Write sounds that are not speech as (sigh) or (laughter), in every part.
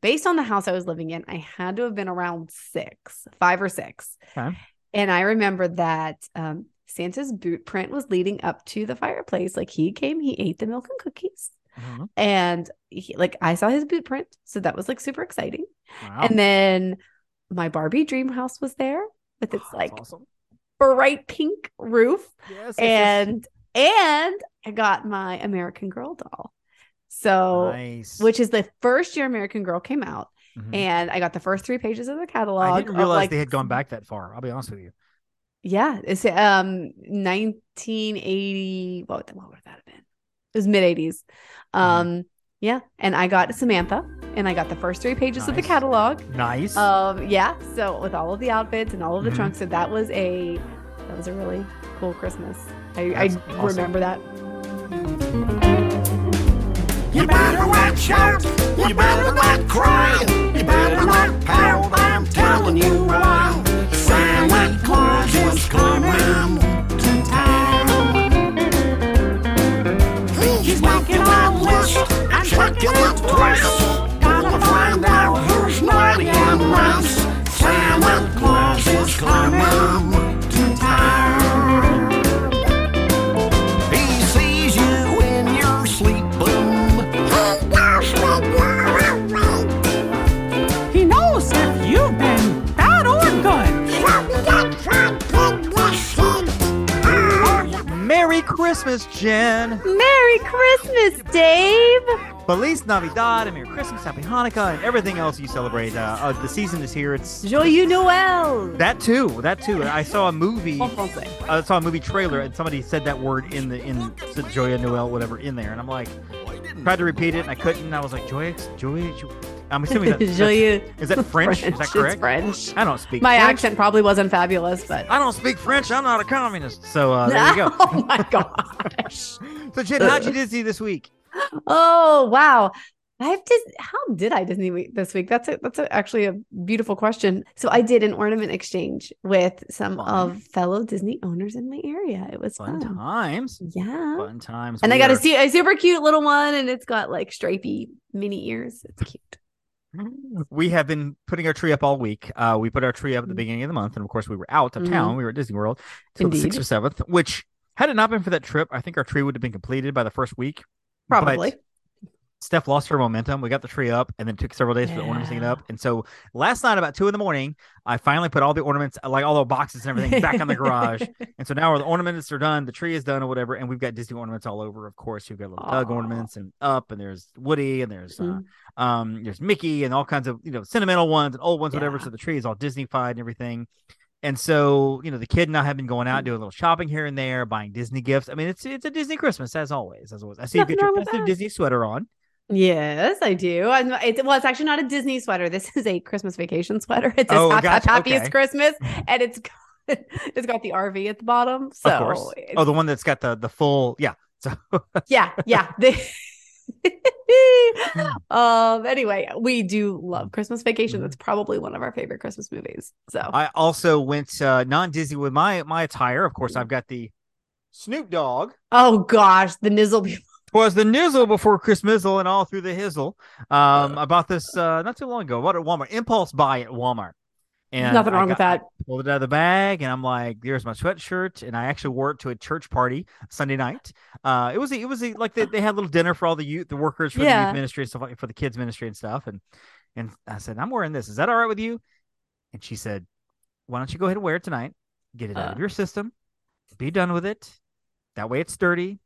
based on the house I was living in, I had to have been around six, five or six. Okay. And I remember that um, Santa's boot print was leading up to the fireplace. Like he came, he ate the milk and cookies, Mhm. and he, like I saw his boot print, so that was like super exciting. Wow. And then my Barbie dream house was there with its Oh, like awesome. bright pink roof, Yes, yes, yes. and and I got my American Girl doll. So, nice. which is the first year American Girl came out, Mhm. and I got the first three pages of the catalog. I didn't realize like, they had gone back that far. I'll be honest with you. Yeah, it's um 1980. What what would that have been? It was mid 80s. Mm-hmm. Um, yeah, and I got Samantha, and I got the first three pages of the catalog. Nice. Um, yeah, so with all of the outfits and all of the Mhm. trunks, so that was a that was a really cool Christmas. I, I awesome. remember that. You better watch out. You better not cry. You better not pout. I'm telling you why. Santa Claus is coming to town. He's making a list and checking it twice. Gonna find out who's naughty and nice. Santa Claus is coming to town. Christmas, Jenn. Merry Christmas, Dave. Feliz Navidad and Merry Christmas, Happy Hanukkah, and everything else you celebrate. Uh, uh, the season is here. It's Joyeux Noël. that too. That too. I saw a movie. (laughs) I saw a movie trailer and somebody said that word in the in the Joya Noel whatever in there, and I'm like, tried to repeat it and I couldn't. And I was like, Joyeux, Joya. Jo-" I'm assuming that (laughs) that's- is that French? Is that It's correct? French. I don't speak. My French. accent probably wasn't fabulous, but I don't speak French. I'm not a communist. So uh, (laughs) there you go. oh my (laughs) gosh. So Jenn, how'd you Disney this week? Oh wow. I've just how did I Disney week this week? That's a, that's a, actually a beautiful question. So I did an ornament exchange with some Fun. of fellow Disney owners in my area. It was Fun fun. times. Yeah. Fun times. And I got a, are- su- a super cute little one, and it's got like stripy mini ears. It's cute. We have been putting our tree up all week. Uh, we put our tree up at the beginning of the month, and of course, we were out of Mhm. town. We were at Disney World till the sixth or seventh. Which, had it not been for that trip, I think our tree would have been completed by the first week. Probably. But Steph lost her momentum. We got the tree up, and then took several days for the ornaments to get up. And so last night, about two in the morning, I finally put all the ornaments, like all the boxes and everything, back in the garage. (laughs) And so now the ornaments are done, the tree is done, or whatever, and we've got Disney ornaments all over. Of course, you've got little Dug ornaments and up, and there's Woody, and there's uh, Mhm. um, there's Mickey, and all kinds of you know sentimental ones and old ones, whatever. So the tree is all Disneyfied and everything. And so you know the kid and I have been going out Mm. doing a little shopping here and there, buying Disney gifts. I mean, it's it's a Disney Christmas as always, as always. I see you get your festive. Disney sweater on. Yes, I do. And it's well, it's actually not a Disney sweater. This (laughs) is a Christmas vacation sweater. It says Oh, hap- gotcha. happiest Okay. Christmas, and it's got, (laughs) it's got the RV at the bottom. So of course. Oh, the one that's got the the full yeah. So (laughs) yeah, yeah. Um. Anyway, we do love Christmas Vacation. Mhm. That's probably one of our favorite Christmas movies. So I also went uh, non Disney with my my attire. Of course, I've got the Snoop Dogg. oh gosh, the Nizzle. people- was the nizzle before Christmizzle and all through the hizzle. Um, I bought this uh, not too long ago. I bought it at Walmart. Impulse buy at Walmart. And Nothing I wrong with that. I pulled it out of the bag, and I'm like, "There's my sweatshirt." And I actually wore it to a church party Sunday night. Uh, it was a, it was a, like they, they had a little dinner for all the youth, the workers for the youth ministry and stuff like for the kids ministry and stuff. And and I said, "I'm wearing this. Is that all right with you?" And she said, "Why don't you go ahead and wear it tonight? Get it out Uh. of your system. Be done with it. That way, it's sturdy.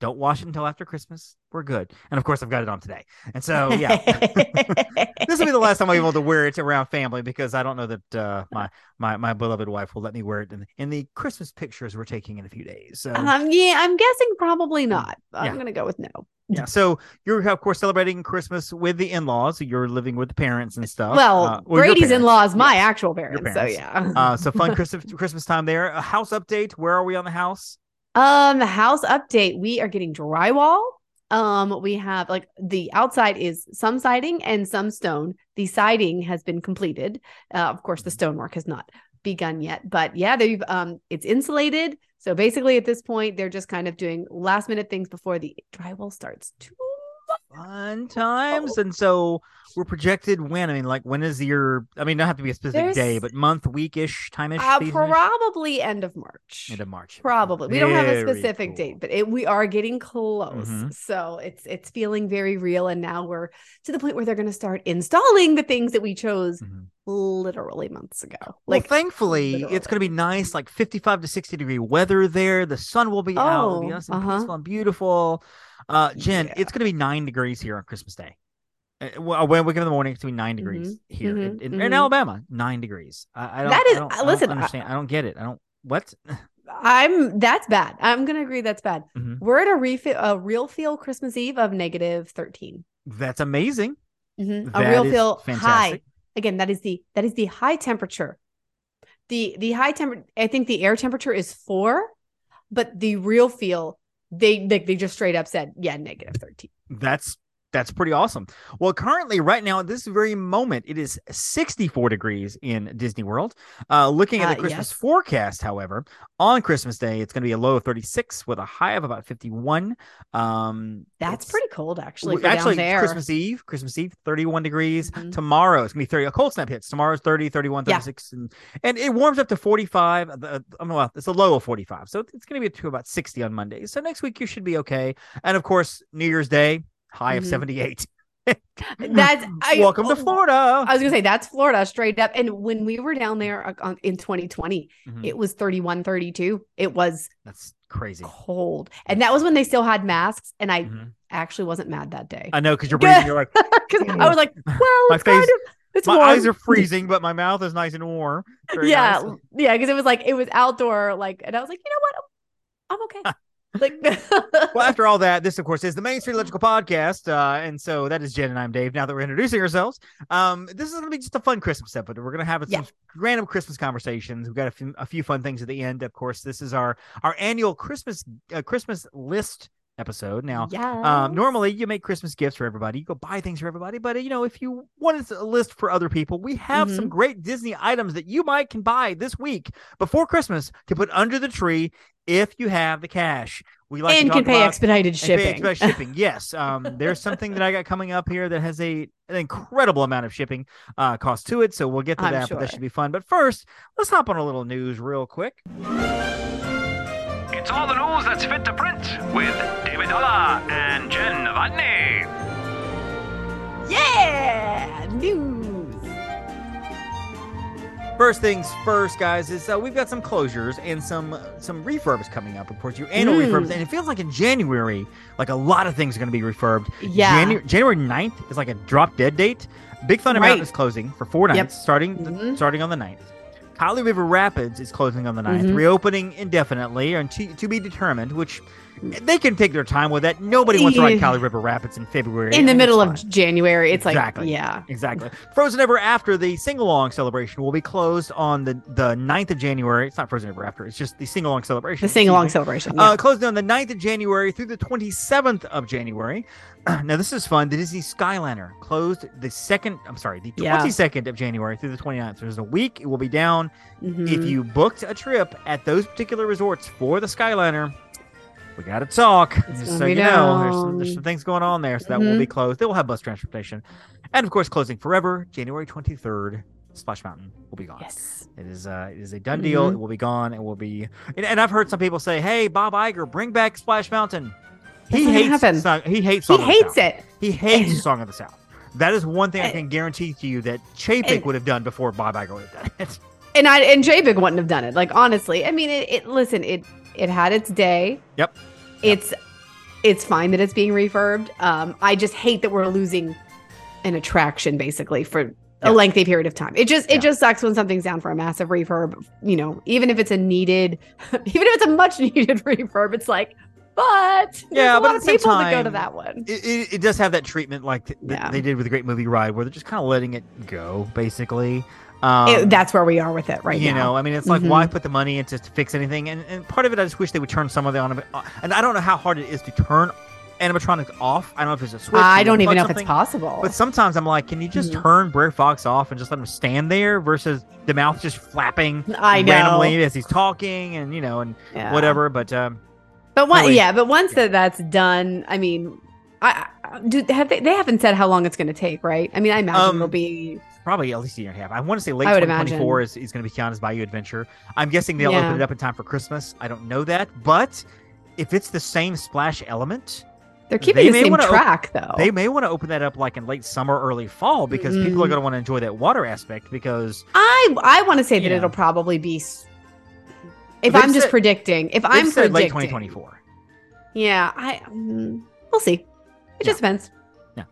Don't wash it until after Christmas. We're good." And of course, I've got it on today. And so, (laughs) yeah. (laughs) this will be the last time I'm able to wear it around family because I don't know that uh, my my my beloved wife will let me wear it in, in the Christmas pictures we're taking in a few days. So um. Yeah, I'm guessing probably not. I'm Yeah. gonna go with no. yeah, so you're of course celebrating Christmas with the in-laws. You're living with the parents and stuff. Well, Uh, your Brady's in-laws, my Yes. actual parents. So yeah. Uh, so fun (laughs) Christmas Christmas time there. A house update. Where are we on the house? Um, house update. We are getting drywall. Um, we have like the outside is some siding and some stone. The siding has been completed. Uh, of course, the stonework has not begun yet, but yeah, they've um it's insulated. So basically at this point, they're just kind of doing last minute things before the drywall starts tomorrow. Fun times. And so we're projected when? I mean, like when is your? I mean, not have to be a specific day, but month, weekish, time ish. Uh, probably end of March. End of March. Probably. We don't have a specific cool. date, but it, we are getting close. Mhm. So it's it's feeling very real. And now we're to the point where they're going to start installing the things that we chose Mhm. literally months ago. Well, Like, thankfully, it's going to be nice, like 55 to 60 degree weather there. The sun will be out. It'll be Oh, nice and uh-huh. peaceful and beautiful. Uh, Jenn, Yeah. it's going to be nine degrees here on Christmas Day. Uh, Well, when we get in the morning, it's going to be 9 degrees here in, mhm, in, mhm. in Alabama. Nine degrees. I, I don't. That I don't- uh, I don't listen, I- understand. I don't get it. I don't. What? I'm that's bad. I'm going to agree that's bad. Mhm. We're at a, a real feel Christmas Eve of negative 13. That's amazing. Mhm. A real is feel high. Again, that is the that is the high temperature. The the high temperature. I think the air temperature is four, but the real feel they they, they just straight up said yeah negative 13. That's that's pretty awesome. Well, currently, right now, at this very moment, it is 64 degrees in Disney World. Uh, looking at the Uh, Christmas yes. forecast, however, on Christmas Day, it's going to be a low of 36 with a high of about 51. Um, That's pretty cold actually. For actually down there. Christmas Eve, Christmas Eve, 31 degrees. Mhm. Tomorrow it's gonna be 30. A cold snap hits. Tomorrow's 30, 31, Yeah. 36, and and it warms up to 45. The, I mean, well, it's a low of 45, so it's gonna be to about 60 on Monday. So next week you should be okay. And of course, New Year's Day, high of Mhm. 78. (laughs) That's I, (laughs) Welcome to oh, Florida. I was gonna say that's Florida straight up. And when we were down there uh, in 2020, Mhm. it was 31, 32. It was That's crazy. cold, and that was when they still had masks. And I Mhm. actually wasn't mad that day I know because you're breathing. You're like, (laughs) because I was like, well, My it's kind face- of it's my warm. eyes are freezing, but my mouth is nice and warm. Very yeah, nice. yeah, because it was like it was outdoor, like, and I was like, you know what, I'm okay. Like, (laughs) Well, after all that, this of course is the Main Street Electrical Podcast, uh, and so that is Jenn and I'm Dave. Now that we're introducing ourselves, um, this is going to be just a fun Christmas episode. We're going to have some Yeah. random Christmas conversations. We've got a few, a few fun things at the end. Of course, this is our our annual Christmas uh, Christmas list episode. Now, yeah, um, normally you make Christmas gifts for everybody. You go buy things for everybody, but you know, if you wanted a list for other people, we have some great Disney items that you might can buy this week before Christmas to put under the tree if you have the cash. We like and talk can pay about- expedited and pay shipping. expedited shipping. (laughs) Yes, um, there's something that I got coming up here that has a an incredible amount of shipping uh, cost to it. So we'll get to I'm that, but that should be fun. But first, let's hop on a little news real quick. It's all the news that's fit to print with David Dalla and Jenn Novotny. yeah, news. First things first, guys, is uh, we've got some closures and some some refurbs coming up. Of course, your annual Mm. refurbs, and it feels like in January, like a lot of things are going to be refurbed. Yeah. Janu- January 9th is like a drop dead date. Big Thunder Mountain is closing for four nights, Yep. starting Mhm. starting on the 9th. Kali River Rapids is closing on the 9th, Mhm. reopening indefinitely and to, to be determined, which they can take their time with that. Nobody wants to ride Kali River Rapids in February. In the middle of. January, it's Exactly. like, yeah, Exactly. Frozen Ever After, the sing along celebration, will be closed on the, the 9th of January. It's not Frozen Ever After, it's just the sing along celebration. the sing along celebration. Uh, Yeah. closing on the 9th of January through the 27th of January. (clears throat) now, this is fun. The Disney Skyliner closed the second, I'm sorry, the Yeah. 22nd of January through the 29th. So there's a week. It will be down. If Mhm. you booked a trip at those particular resorts for the Skyliner, we got to talk. It's Just so you know, there's some, there's some things going on there. So that will Mhm. be closed. They will have bus transportation. And of course, closing forever, January 23rd. Splash Mountain will be gone. yes, It is uh, it is a done deal. Mhm. It will be gone. It will be, and, and I've heard some people say, "Hey, Bob Iger, bring back Splash Mountain." He That's not gonna hates song, he hates he Song the hates it. He hates (laughs) Song of the South. That is one thing I can guarantee to you that Chapek would have done before Bob Iger would have done it. And I and J-Big wouldn't have done it. Like honestly, I mean, it. it listen, it it had its day. Yep. It's it's fine that it's being refurbed. Um, I just hate that we're losing an attraction basically for Yeah. a lengthy period of time. It just it Yeah. just sucks when something's down for a massive refurb. You know, even if it's a needed, (laughs) even if it's a much (laughs) needed refurb, it's like, but Yeah, a but lot of people that go to that one. it, it, it does have that treatment like th- Yeah. they did with the Great Movie Ride, where they're just kind of letting it go, basically. Um, It- that's where we are with it right you now. You know, I mean, it's like Mhm. why put the money into to fix anything? And, and part of it, I just wish they would turn some of the on. And I don't know how hard it is to turn animatronics off. I don't know if there's a switch. I don't even know if it's possible. But sometimes I'm like, can you just Mhm. turn Brer Fox off and just let him stand there versus the mouth just flapping I know. randomly as he's talking and you know and Yeah. whatever. But um, But one, Really? yeah, but once that that's done, I mean, I I do have they? They haven't said how long it's going to take, right? I mean, I imagine Um, it'll be. Probably at least a year and a half. I want to say late I would 2024 is, is going to be Tiana's Bayou Adventure. I'm guessing they'll Yeah. open it up in time for Christmas. I don't know that, but if it's the same splash element, They're keeping they the may same wanna op- track though. they may want to open that up like in late summer, early fall, because people are Mm. going to want to enjoy that water aspect. Because I I want to say that Yeah. it'll probably be. If They've I'm just said- predicting, if I'm said late predicting, 2024. yeah, I mm, we'll see. It just depends.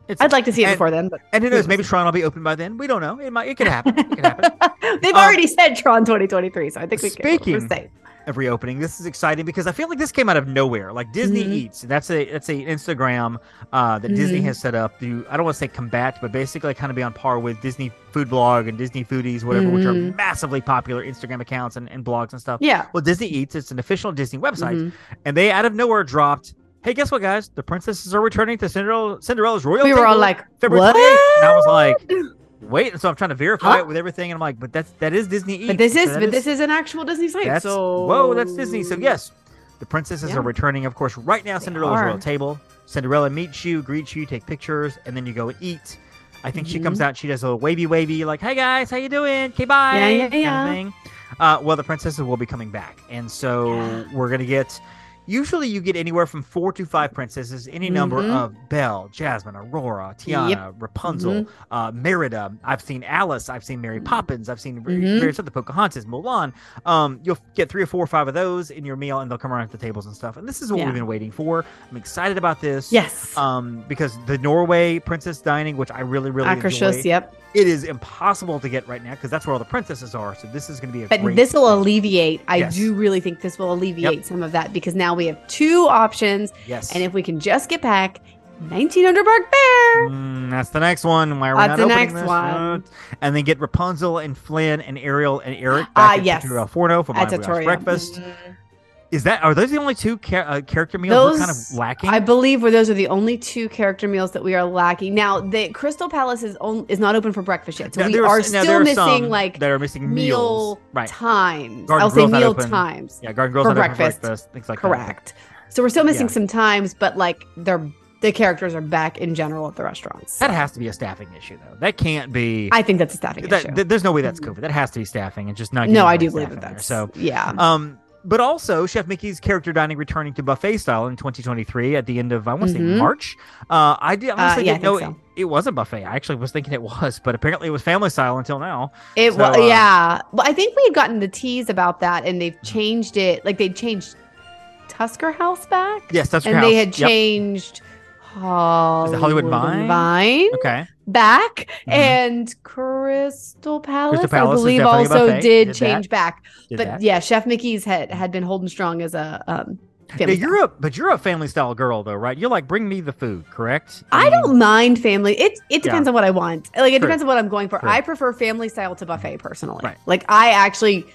It's, I'd like to see it and- before then, but and who knows? Maybe. Tron will be open by then. We don't know. It might. It could happen. It could happen. (laughs) they've Um, already said Tron 2023, so I think we can. speaking- we're safe. of reopening. This is exciting because I feel like this came out of nowhere. Like Disney Mhm. Eats, that's a that's a Instagram uh, that Disney Mhm. has set up to I don't want to say combat, but basically kind of be on par with Disney Food Blog and Disney Foodies, whatever, which are Mhm. massively popular Instagram accounts and, and blogs and stuff. Yeah. Well, Disney Eats, it's an official Disney website, Mhm. and they out of nowhere dropped. Hey, guess what, guys? The princesses are returning to Cinderella, Cinderella's royal. Table. We were all like, February what? 28th. And I was like, (laughs) wait. And So I'm trying to verify Huh? it with everything, and I'm like, but that's that is Disney. But this is that but this is an actual Disney site. so whoa, that's Disney. So yes, the princesses Yeah. are returning, of course, right now. They Cinderella's royal table. Cinderella meets you, greets you, take pictures, and then you go eat. I think she Mhm. comes out. She does a little wavy, wavy, like, "Hey guys, how you doing? Okay, bye." Yeah, yeah, kind of yeah. thing. Uh, well, the princesses will be coming back, and so Yeah. we're gonna get. Usually, you get anywhere from four to five princesses, any number Mhm. of Belle, Jasmine, Aurora, Tiana, Rapunzel, Mm-hmm. uh, Merida. I've seen Alice. I've seen Mary Poppins. I've seen Mhm. various other Pocahontas, Mulan. Um, you'll get three or four or five of those in your meal, and they'll come around at the tables and stuff. And this is what Yeah. we've been waiting for. I'm excited about this. Yes. Um, because the Norway princess dining, which I really, really Akershus, enjoy, yep. It is impossible to get right now because that's where all the princesses are. So this is going to be a But this will alleviate. I Yes. do really think this will alleviate some of that because now we have two options, yes. and if we can just get back 1900 Park Fare, Mm, that's the next one. Why are we That's not the opening next this? one. Uh, And then get Rapunzel and Flynn and Ariel and Eric Ah, back at yes. Trattoria Forno for my breakfast. Mhm. Is that are those the only two cha- uh, character meals we're kind of lacking? I believe where those are the only two character meals that we are lacking. Now, the Crystal Palace is on, is not open for breakfast yet, so Now, we there are still missing like that are missing meal meals. Right. times. Garden I'll say meal open. times. Yeah, Garden Grill's for not open breakfast. breakfast, things like that. Correct. So we're still missing Yeah. some times, but like they're the characters are back in general at the restaurants. That has to be a staffing issue, though. That can't be. I think that's a staffing that, issue. th- there's no way that's. COVID. That has to be staffing and just not. no, I do believe that there. that's So, yeah. um, but also Chef Mickey's character dining returning to buffet style in 2023 at the end of I want to say Mhm. March. Uh, I did honestly yeah, didn't know think it, it was a buffet. I actually was thinking it was, but apparently it was family style until now. It So, was uh, yeah. But I think we had gotten the tease about that, and they've changed it. Like they changed Tusker House back, Yes, that's and they had changed Hollywood, Hollywood Vine? Vine Okay. back, Mhm. and Crystal Palace, Crystal Palace I believe, also did Did change that. back. Did but that. yeah, Chef Mickey's had had been holding strong as a um. Family you're a but you're a family style girl though, right? You're like bring me the food, correct? I mean, don't mind family. It it depends on what I want. Like it True. depends on what I'm going for. True. I prefer family style to buffet personally. Right. Like I actually,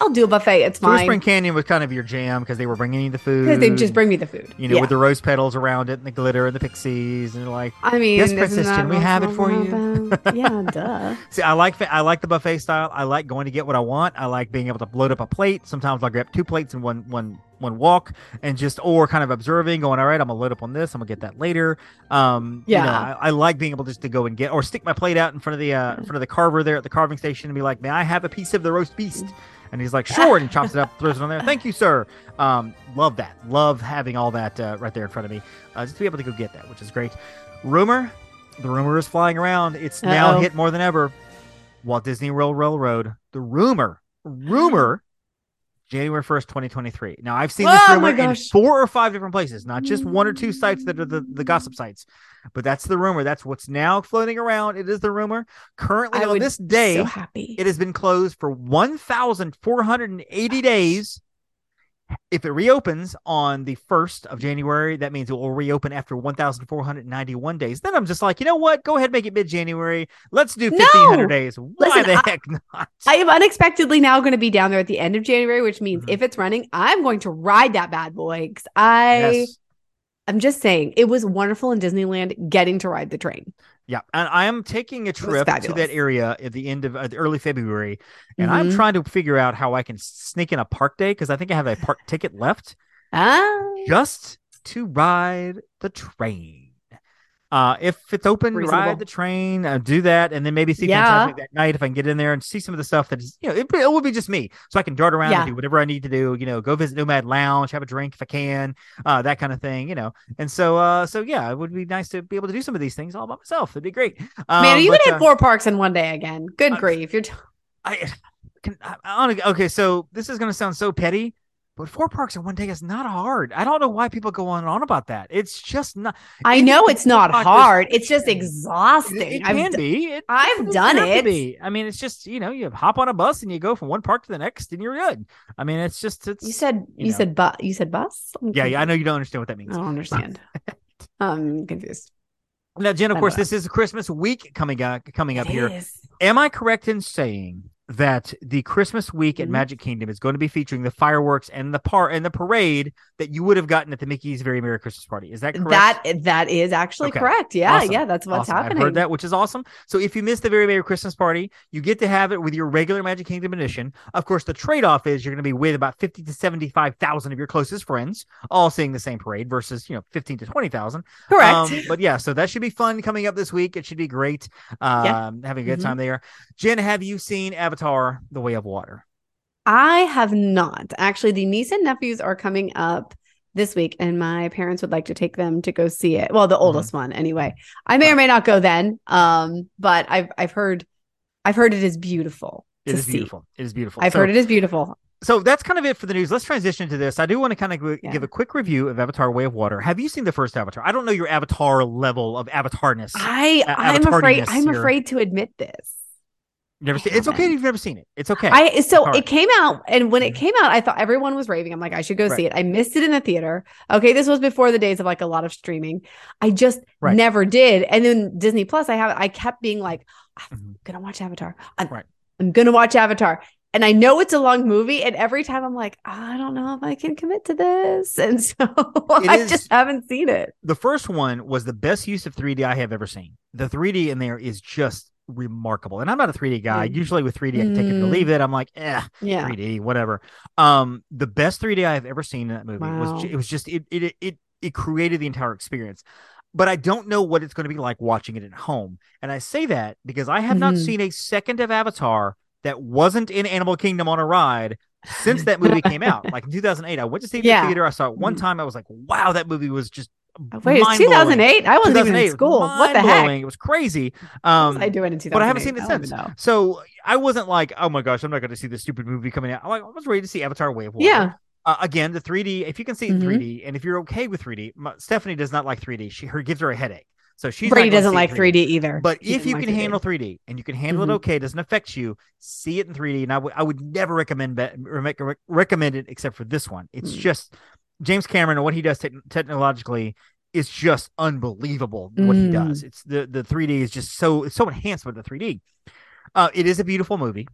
I'll do a buffet. It's So fine Canyon was kind of your jam because they were bringing you the food. because they just bring me the food. you know, yeah. with the rose petals around it and the glitter and the pixies, and like, I mean, Yes, Princess, can we have it for you? (laughs) yeah, duh. see, I like I like the buffet style. I like going to get what I want. I like being able to load up a plate. Sometimes I'll grab two plates in one one one walk and just or kind of observing, going, all right, I'm gonna load up on this. I'm gonna get that later. Um, you know, Yeah. I, I like being able just to go and get or stick my plate out in front of the uh, in front of the carver there at the carving station and be like, may I have a piece of the roast beast? And he's like, sure. And he chops it up, throws it on there. Thank you, sir. Um, love that. Love having all that uh, right there in front of me. Uh, just to be able to go get that, which is great. Rumor, the rumor is flying around. It's now Uh-oh. hit more than ever. Walt Disney World Railroad. The rumor, rumor, January 1st, 2023. Now, I've seen this Oh rumor in four or five different places, not just one or two sites that are the, the gossip sites, but that's the rumor. That's what's now floating around. It is the rumor. Currently, I on this day, so happy. it has been closed for 1,480 days. If it reopens on the 1st of January, that means it will reopen after 1,491 days. Then I'm just like, you know what? Go ahead make it mid January. Let's do 1,500 No! days. Why Listen, the I- heck (laughs) not? I am unexpectedly now going to be down there at the end of January, which means Mhm. if it's running, I'm going to ride that bad boy because I, yes. I'm just saying, it was wonderful in Disneyland getting to ride the train. Yeah, and I am taking a trip to that area at the end of uh, early February, and I'm Mhm. trying to figure out how I can sneak in a park day because I think I have a park ticket left Ah, just to ride the train. Uh, if it's open, Reasonable. ride the train, uh, do that, and then maybe see Yeah. Fantasmic that night if I can get in there and see some of the stuff that is, you know, it, it would be just me, so I can dart around Yeah. and do whatever I need to do. You know, go visit Nomad Lounge, have a drink if I can, uh, that kind of thing. You know, and so, uh, so yeah, it would be nice to be able to do some of these things all by myself. It'd be great. Um, Man, you but, gonna uh, hit four parks in one day again? Good grief! You're t- I can I, I okay, so this is gonna sound so petty, but four parks in one day is not hard. I don't know why people go on and on about that. It's just not. I know it's not hard. It's just It, exhausting. it I've can be. It, I've done it. be. I mean, it's just you know you hop on a bus and you go from one park to the next and you're good. I mean, it's just it's You said you you, know. said bus. You said bus. I'm yeah yeah. I know you don't understand what that means. I don't (laughs) understand. I'm confused. Now, Jenn, of course, this is Christmas week coming up coming up It here. is. Am I correct in saying that the Christmas week at Mhm. Magic Kingdom is going to be featuring the fireworks and the par and the parade that you would have gotten at the Mickey's Very Merry Christmas Party? Is that correct? That that is actually Okay. correct. Yeah, Awesome. yeah, that's what's Awesome. happening. I've heard that, which is awesome. So if you missed the Very Merry Christmas Party, you get to have it with your regular Magic Kingdom edition. Of course, the trade-off is you're going to be with about fifty to seventy-five thousand of your closest friends, all seeing the same parade, versus you know fifteen to twenty thousand. Correct. Um, but yeah, so that should be fun coming up this week. It should be great. Um, Yeah. having a good Mhm. time there. Jenn, have you seen Avatar: The Way of Water? I have not. Actually, the niece and nephews are coming up this week, and my parents would like to take them to go see it. Well, the oldest one, anyway. I may or may not go then. Um, but I've I've heard I've heard it is beautiful It is see. beautiful. It is beautiful. I've So- heard it is beautiful. So that's kind of it for the news. Let's transition to this. I do want to kind of Yeah. give a quick review of Avatar: Way of Water. Have you seen the first Avatar? I don't know your Avatar level of Avatarness. I I'm afraid I'm here. afraid to admit this. Never I seen. It's okay if you've never seen it. It's okay. I so it came out, and when it Mhm. came out, I thought everyone was raving. I'm like, I should go Right. see it. I missed it in the theater. Okay, this was before the days of like a lot of streaming. I just Right. never did. And then Disney Plus, I have I kept being like, I'm Mhm. gonna watch Avatar. I'm, Right. I'm gonna watch Avatar. And I know it's a long movie, and every time I'm like, I don't know if I can commit to this, (laughs) and so I is- just haven't seen it. the first one was the best use of 3D I have ever seen. The 3D in there is just remarkable. And I'm not a 3D guy. Mm. Usually with 3D, I can take it or Mm. leave it. I'm like, eh, Yeah, 3D, whatever. Um, the best 3D I have ever seen in that movie was Wow. ju- it was just it it it it created the entire experience. But I don't know what it's going to be like watching it at home. And I say that because I have not Mhm. seen a second of Avatar that wasn't in Animal Kingdom on a ride since that movie came out. (laughs) Like in 2008, I went to see it in Yeah. the theater. I saw it one Mhm. time. I was like, wow, that movie was just Wait, it's 2008. I wasn't even in school. What the heck? It was crazy. Um, was I doing in 2008? but I haven't seen it I since. So I wasn't like, oh my gosh, I'm not going to see this stupid movie coming out. I'm like, I was ready to see Avatar: Way of Water. Yeah. Uh, again, the 3D. If you can see it in Mhm. 3D, and if you're okay with 3D, my, Stephanie does not like 3D. She her gives her a headache. So she's Brady doesn't like 3D either. But He if you like can 3D. handle 3D and you can handle Mhm. it okay, it doesn't affect you, see it in 3D. And I would I would never recommend be- re- recommend it except for this one. It's Mm. just James Cameron and what he does te- technologically is just unbelievable. What he Mm. does, it's the the 3D is just so it's so enhanced with the 3D. Uh, it is a beautiful movie.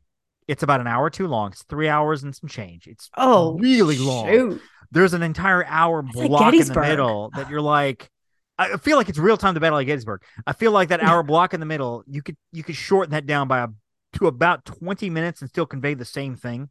It's about an hour too long. It's three hours and some change. It's oh, really long shoot. there's an entire hour That's like block in the middle that you're like I feel like it's real time the battle of Gettysburg. I feel like that (laughs) hour block in the middle, you could you could shorten that down by a, to about 20 minutes and still convey the same thing.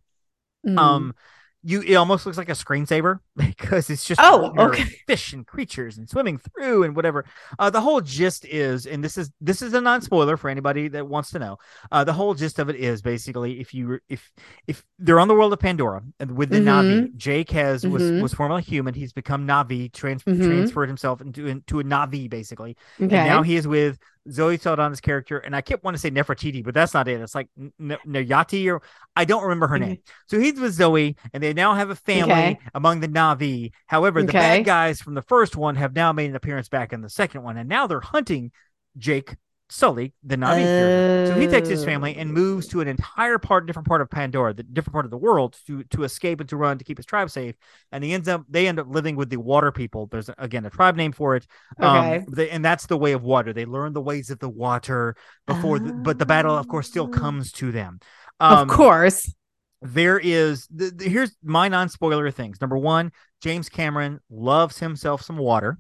Mm. Um you it almost looks like a screensaver (laughs) because it's just Oh, okay. (laughs) fish and creatures and swimming through and whatever. Uh the whole gist is and this is this is a non-spoiler for anybody that wants to know. Uh the whole gist of it is basically if you if if they're on the world of Pandora and with the Navi, Jake has was Mhm. was formerly human. He's become Navi, trans- Mhm. transferred himself into into a Navi basically. okay. And now he is with Zoe Saldana's character, and I kept wanting to say Nefertiti, but that's not it. It's like N- N- or I don't remember her Okay. name. So he's with Zoe, and they now have a family Okay. among the Navi. However, the Okay. bad guys from the first one have now made an appearance back in the second one, and now they're hunting Jake Sully, the Navi. So he takes his family and moves to an entire part, different part of Pandora, the different part of the world, to to escape and to run to keep his tribe safe. And he ends up, they end up living with the Water People. There's again a tribe name for it. Okay. Um, they, and that's the way of water. They learn the ways of the water before, the, but the battle, of course, still Ah. comes to them. Um, of course. There is the, the- here's my non-spoiler things. Number one, James Cameron loves himself some water.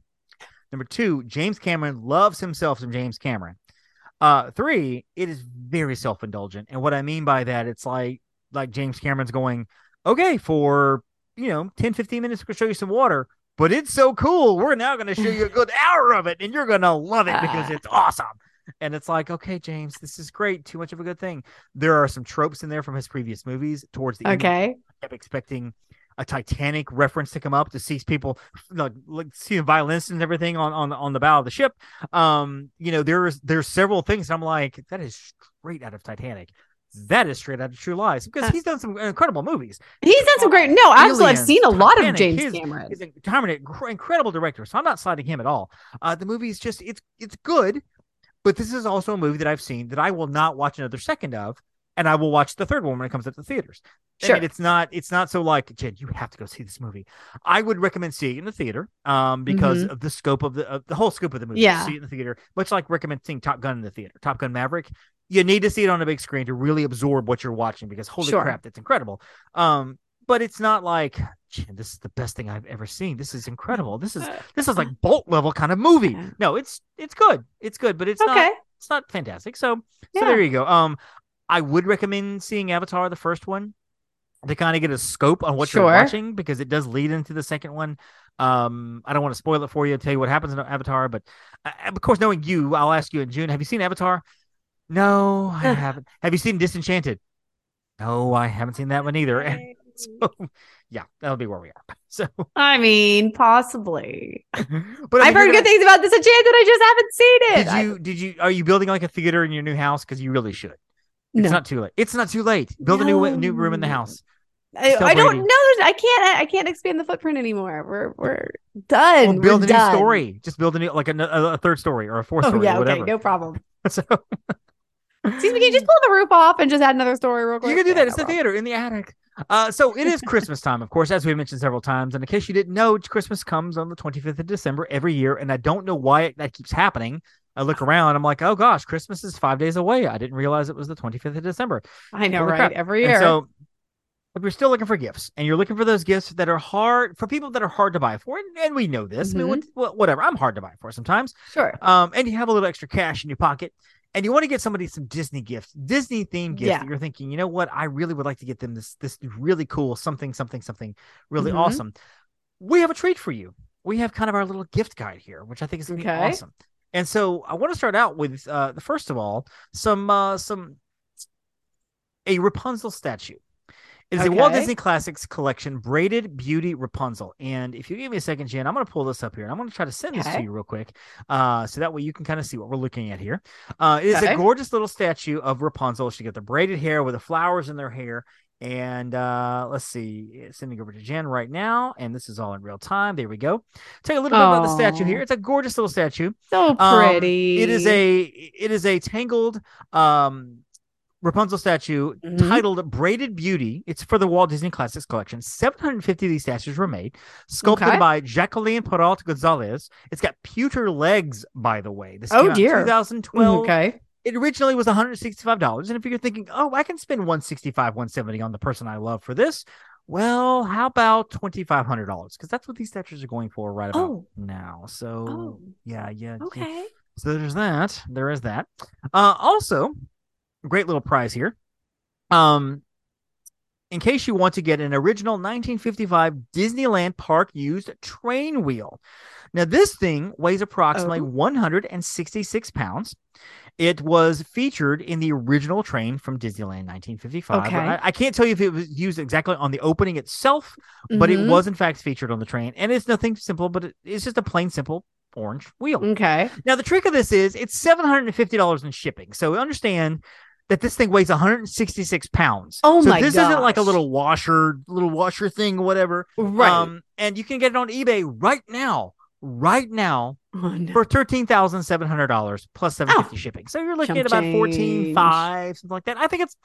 Number two, James Cameron loves himself some James Cameron. Uh, three, it is very self-indulgent, and what I mean by that, it's like like James Cameron's going, okay, for you know 10, 15 minutes, we'll show you some water. but it's so cool. We're now going to show you a good (laughs) hour of it, and you're going to love it because Ah. it's awesome. And it's like, okay, James, this is great. Too much of a good thing. There are some tropes in there from his previous movies. Towards the end, Okay. I kept expecting a Titanic reference to come up to see people like, like see the violinists and everything on on the, on the bow of the ship. Um, you know, there's there's several things. I'm like, that is straight out of Titanic. That is straight out of True Lies because he's done some incredible movies. He's done some great. No, absolutely. I've seen a lot of James his- Cameron. He's a Cameron, incredible director, so I'm not sliding him at all. Uh, the movie is just it's it's good, but this is also a movie that I've seen that I will not watch another second of, and I will watch the third one when it comes up to the theaters. I Sure. mean, it's not it's not so like Jenn, you have to go see this movie. I would recommend seeing it in the theater, um, because of the scope of the of the whole scope of the movie. Mm-hmm. Yeah. see it in the theater, much like recommending seeing Top Gun in the theater, Top Gun Maverick. You need to see it on a big screen to really absorb what you're watching because holy Sure. crap, that's incredible. Um, but it's not like this is the best thing I've ever seen. This is incredible. This is (laughs) this is like bolt level kind of movie. No, it's it's good. It's good, but it's Okay. not it's not fantastic. So so there you go. Um, I would recommend seeing Avatar, the first one, to kind of get a scope on what Sure. you're watching because it does lead into the second one. Um, I don't want to spoil it for you, tell you what happens in Avatar, but uh, of course, knowing you, I'll ask you in June. Have you seen Avatar? No, I (laughs) haven't. Have you seen Disenchanted? No, I haven't seen that one either. (laughs) So, yeah, that'll be where we are. (laughs) So, I mean, possibly. (laughs) but I I've mean, heard good gonna- things about Disenchanted. I just haven't seen it. Did I- you? Did you? Are you building like a theater in your new house? Because you really should. It's no. not too late. It's not too late. Build a new new room in the house. I, I don't know. I can't. I can't expand the footprint anymore. We're we're done. Or build We're a new done. story. Just build a new, like a, a third story or a fourth Oh story yeah. Okay. No problem. So Excuse me. Can you just pull the roof off and just add another story real quick? you can do Yeah, that. no It's the problem. theater in the attic. Uh, so it is Christmas time, of course, as we mentioned several times. And in case you didn't know, Christmas comes on the 25th of December every year, and I don't know why it, that keeps happening. I look around, I'm like, oh gosh, Christmas is five days away. I didn't realize it was the 25th of December. I know, Holy right? crap. Every And year. so if you're still looking for gifts and you're looking for those gifts that are hard for people that are hard to buy for, and, and we know this, I mean, Mm-hmm. what, whatever, I'm hard to buy for sometimes. sure. Um, and you have a little extra cash in your pocket, and you want to get somebody some Disney gifts, Disney themed gifts Yeah. you're thinking, you know what, I really would like to get them this this really cool something, something, something really Mhm. awesome. We have a treat for you. We have kind of our little gift guide here, which I think is Okay. awesome. And so I want to start out with uh the first of all, some uh some a Rapunzel statue. It is a Walt Disney Classics Collection braided beauty Rapunzel. And if you give me a second, Jenn, I'm going to pull this up here and I'm going to try to send this to you real quick. Uh, so that way you can kind of see what we're looking at here. Uh, it is Okay. a gorgeous little statue of Rapunzel. She got the braided hair with the flowers in their hair. And uh, let's see, sending over to Jenn right now. And this is all in real time. There we go. Tell you a little bit about the statue here. It's a gorgeous little statue. So Um, pretty. It is a it is a tangled um Rapunzel statue Mhm. titled Braided Beauty. It's for the Walt Disney Classics Collection. 750 of these statues were made, sculpted Okay. by Jacqueline Peralt Gonzalez. It's got pewter legs, by the way. This Oh, came out in dear. 2012. okay. It originally was $165. And if you're thinking, oh, I can spend 165 170 on the person I love for this, well, how about $2,500? Because that's what these statues are going for right about Oh. now. So, Oh. yeah, yeah. yeah. Okay. So there's that. There is that. Uh, also, great little prize here. Um, in case you want to get an original 1955 Disneyland Park used train wheel. Now, this thing weighs approximately Oh. 166 pounds. It was featured in the original train from Disneyland 1955. Okay. I, I can't tell you if it was used exactly on the opening itself, but it Mhm. was in fact featured on the train. And it's nothing simple, but it, it's just a plain, simple orange wheel. Okay. Now the trick of this is it's seven hundred and fifty dollars in shipping. So understand that this thing weighs 166 pounds. Oh so my this isn't like a little washer, little washer thing, whatever. Right. Um, and you can get it on eBay right now, right now oh, no. for thirteen thousand seven hundred dollars plus seven fifty shipping. So you're looking at about fourteen five, something like that. I think it's,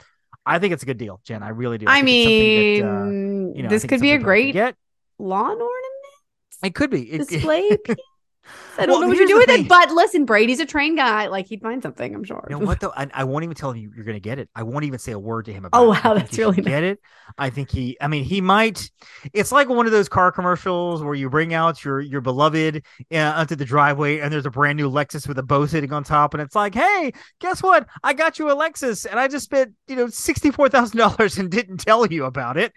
I think it's a good deal, Jenn. I really do. I it's mean, that, uh, you know, this could be a something people can great lawn ornament It could be. It- display (laughs) piece. I don't Well, know what you do with thing. it, but listen, Brady's a train guy. Like he'd find something, I'm sure. You know what though? I, I won't even tell you you're gonna get it. I won't even say a word to him about Oh, wow, that's really nice. get it. I think he. I mean, he might. It's like one of those car commercials where you bring out your your beloved uh, onto the driveway, and there's a brand new Lexus with a bow sitting on top, and it's like, hey, guess what? I got you a Lexus, and I just spent you know sixty four thousand dollars and didn't tell you about it.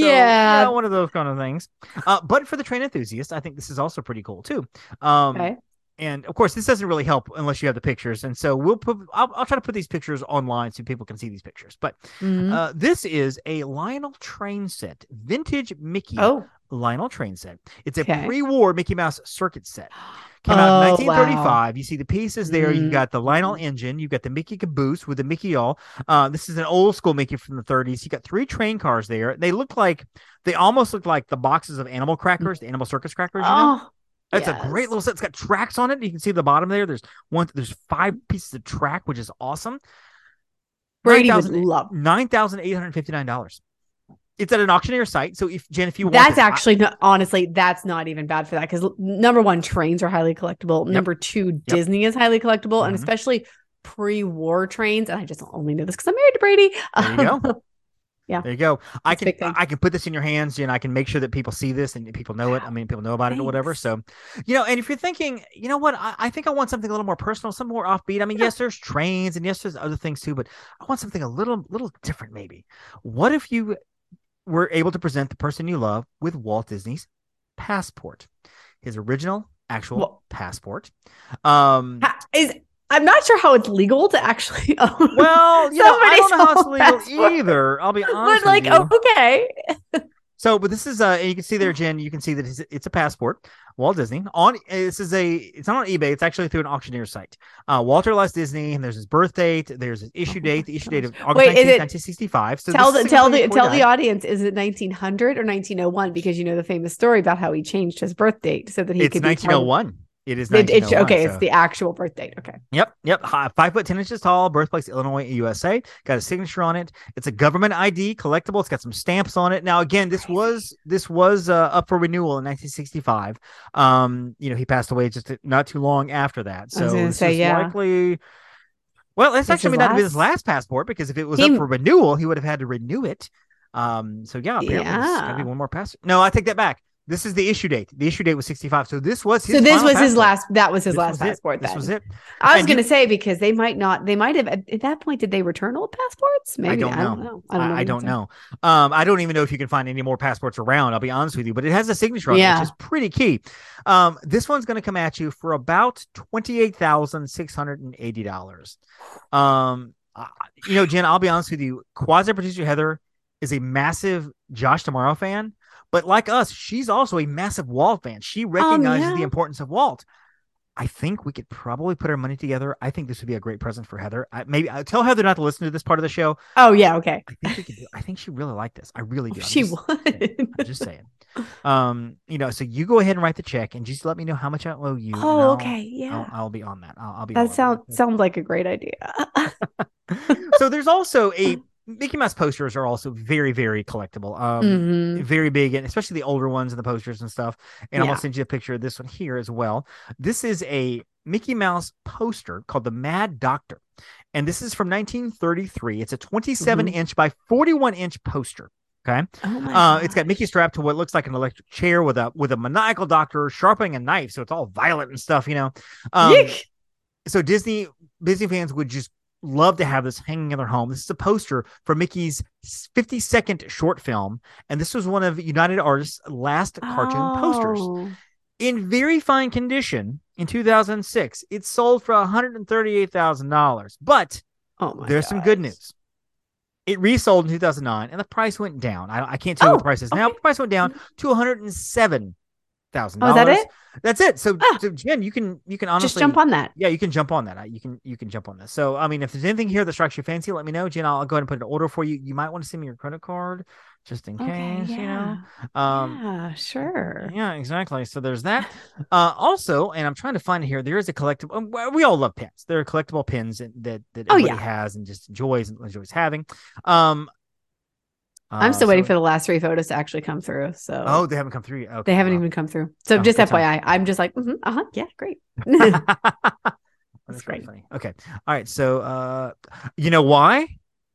Yeah. one of those kind of things. Uh, but for the train enthusiast, I think this is also pretty cool too. Um, Okay. and of course, this doesn't really help unless you have the pictures. And so we'll put, I'll, I'll try to put these pictures online so people can see these pictures. But Mhm. uh, this is a Lionel train set, vintage Mickey oh, Lionel train set. It's a Okay. pre-war Mickey Mouse circuit set. (gasps) Came out in Oh, 1935. You see the pieces there. You've Mm. got the Lionel engine. You've got the Mickey caboose with the Mickey all. Uh, this is an old school Mickey from the 30s. You got three train cars there. They look like they almost look like the boxes of animal crackers, the animal circus crackers. You know? oh, It's a great little set. It's got tracks on it. You can see the bottom there. There's one. There's five pieces of track, which is awesome. Brady would love. Nine thousand eight hundred fifty nine dollars. It's at an auctioneer site. So if Jenn, if you want, That's I- actually not, honestly, that's not even bad for that because number one, trains are highly collectible. Number two, Disney is highly collectible, and Mhm. especially pre-war trains. And I just only know this because I'm married to Brady. There you go. (laughs) Yeah. There you go. I can. I can put this in your hands and I can make sure that people see this and people know it. I mean, people know about it or whatever. So, you know, and if you're thinking, you know what, I, I think I want something a little more personal, something more offbeat. I mean, Yeah. yes, there's trains and yes, there's other things too, but I want something a little little different maybe. What if you were able to present the person you love with Walt Disney's passport, his original actual Well- passport? Um Is I'm not sure how it's legal to actually (laughs) own. well, you know, I don't know how it's legal passport. either. I'll be honest. but like, okay, (laughs) So, but this is uh, you can see there, Jenn. You can see that it's, it's a passport. Walt Disney on this is a it's not on eBay. It's actually through an auctioneer site. Uh, Walter Elias Disney, and there's his birth date. There's his issue (laughs) date. The issue date of. August Wait, is 19th, it- 1965. So tell the tell the tell the audience is it 1900 or 1901 because you know the famous story about how he changed his birth date so that he It's could of- 1901. It is It, it, okay, so- it's the actual birth date. Okay. Yep, yep. Five foot ten inches tall, birthplace Illinois, USA. Got a signature on it. It's a government ID, collectible. It's got some stamps on it. Now, again, this was this was uh, up for renewal in 1965. Um, you know, he passed away just not too long after that. So gonna this say, is yeah. likely. Well, it's actually not his last- passport because if it was He- up for renewal, he would have had to renew it. Um, so yeah, apparently there's gotta be one more passport. No, I take that back. This is the issue date. The issue date was 65. So this was his so this was his last. That was his This last was passport. This was it. I was going to say because they might not. They might have at, at that point. Did they return old passports? Maybe I don't know. I don't know. I don't know. I, don't know. Um, I don't even know if you can find any more passports around. I'll be honest with you, but it has a signature on it, which is pretty key. Um, this one's going to come at you for about twenty eight thousand six hundred and eighty dollars. Um, I- you know, Jenn, I'll be honest with you. Quasi producer Heather is a massive Josh D'Amaro fan, but like us, she's also a massive Walt fan. She recognizes the yeah. importance of Walt. I think we could probably put our money together. I think this would be a great present for Heather. I, maybe I tell Heather not to listen to this part of the show. Oh yeah. Okay. I think do. I think she really liked this. I really do. I'm She just, would. I'm just saying. Um, you know, so you go ahead and write the check and just let me know how much I owe you. Oh, I'll- okay. Yeah. I'll, I'll be on that. I'll, I'll be. that sounds sounds like a great idea. (laughs) so there's also a (laughs) Mickey Mouse posters are also very very collectible. Um, Mhm. very big and especially the older ones and the posters and stuff. And I'm gonna send you a picture of this one here as well. This is a Mickey Mouse poster called the Mad Doctor. And this is from 1933. It's a 27 Mm-hmm. inch by 41 inch poster. Okay. Oh. Uh, it's got Mickey strapped to what looks like an electric chair with a with a maniacal doctor sharpening a knife, so it's all violent and stuff, you know. Um, so Disney Disney fans would just love to have this hanging in their home. This is a poster for Mickey's 52nd short film, and this was one of United Artists' last cartoon posters. Oh. In very fine condition in 2006, it sold for $138,000. But Oh my. there's some good news. It resold in 2009, and the price went down. I, I can't tell you what oh, the Oh, price is now. The price went down to 107 thousand Oh, is that it? That's it. So, Ah. so Jenn, you can you can honestly Just jump on that. yeah, you can jump on that. You can you can jump on this. So I mean, if there's anything here that strikes your fancy, let me know, Jenn. I'll go ahead and put an order for you. You might want to send me your credit card just in Okay. case. Yeah. You know. Um, yeah. Sure. yeah, exactly. So there's that. Uh, also, and I'm trying to find here. There is a collectible. um, We all love pins. There are collectible pins that that, that Oh, everybody yeah. has and just enjoys and enjoys having. Um, I'm uh, still waiting for the last three photos to actually come through. So Oh, they haven't come through. yet. Okay, they haven't even come through. So Oh, just good time. FYI, I'm just like, mhm, uh huh, yeah, great. (laughs) (laughs) That's great. funny. Okay. All right. So, uh, you know why?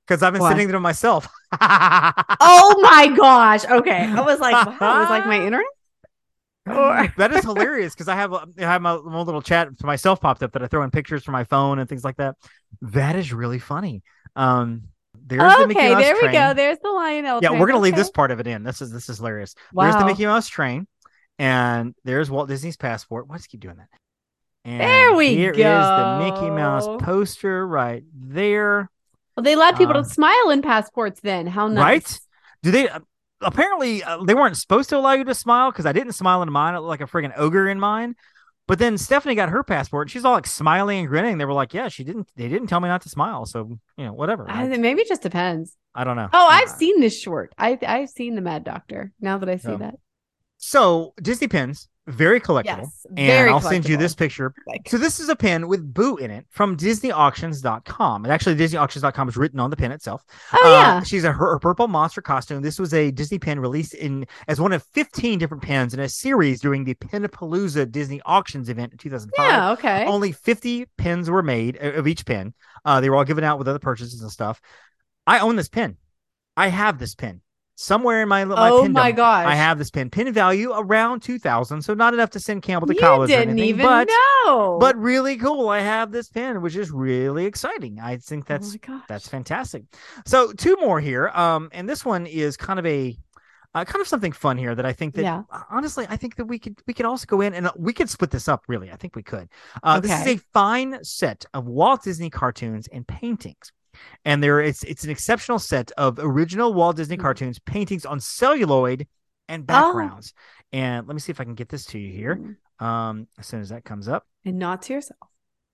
Because I've been Why? sitting there myself. (laughs) oh my gosh. Okay, I was like, wow, it was like my internet. Or- that is hilarious because I have I have my, my little chat for myself popped up that I throw in pictures from my phone and things like that. That is really funny. Um, There's the Mickey okay, Mouse there we train. go. There's the Lionel. Yeah, train. we're gonna leave this part of it in. This is this is hilarious. Wow. There's the Mickey Mouse train, and there's Walt Disney's passport. Why does it keep doing that? And There we go. here is the Mickey Mouse poster right there. Well, they allowed people Uh, to smile in passports. Then how nice. Right? Do they? uh, Apparently, uh, they weren't supposed to allow you to smile because I didn't smile in mine. I looked like a friggin' ogre in mine. But then Stephanie got her passport. And she's all like smiling and grinning. They were like, "Yeah, she didn't. They didn't tell me not to smile. So you know, whatever." I think maybe it just depends. I don't know. Oh, I've Uh, seen this short. I I've seen the Mad Doctor. Now that I see Yeah. that, So Disney pins, very collectible. yes, and I'll send you this picture. Like, So this is a pin with Boo in it from DisneyAuctions.com. And actually, DisneyAuctions.com is written on the pin itself. oh Uh, yeah, she's a her, her purple monster costume. This was a Disney pin released in as one of 15 different pins in a series during the Pinapalooza Disney Auctions event in 2005. yeah, okay. Only 50 pins were made uh, of each pin. Uh, they were all given out with other purchases and stuff. I own this pin. I have this pin somewhere in my my oh my gosh, I have this pin. Pin value around 2000, so not enough to send Campbell to you college or didn't anything, even but know. but really cool. I have this pin, which is really exciting. I think that's oh that's fantastic. So two more here. Um, and this one is kind of a uh, kind of something fun here that I think that Yeah. honestly I think that we could we could also go in and uh, we could split this up. Really, I think we could. Uh, This is a fine set of Walt Disney cartoons and paintings. And there, it's it's an exceptional set of original Walt Disney Mhm. cartoons, paintings on celluloid and Oh. backgrounds. And let me see if I can get this to you here. Mm. Um, as soon as that comes up and not to yourself.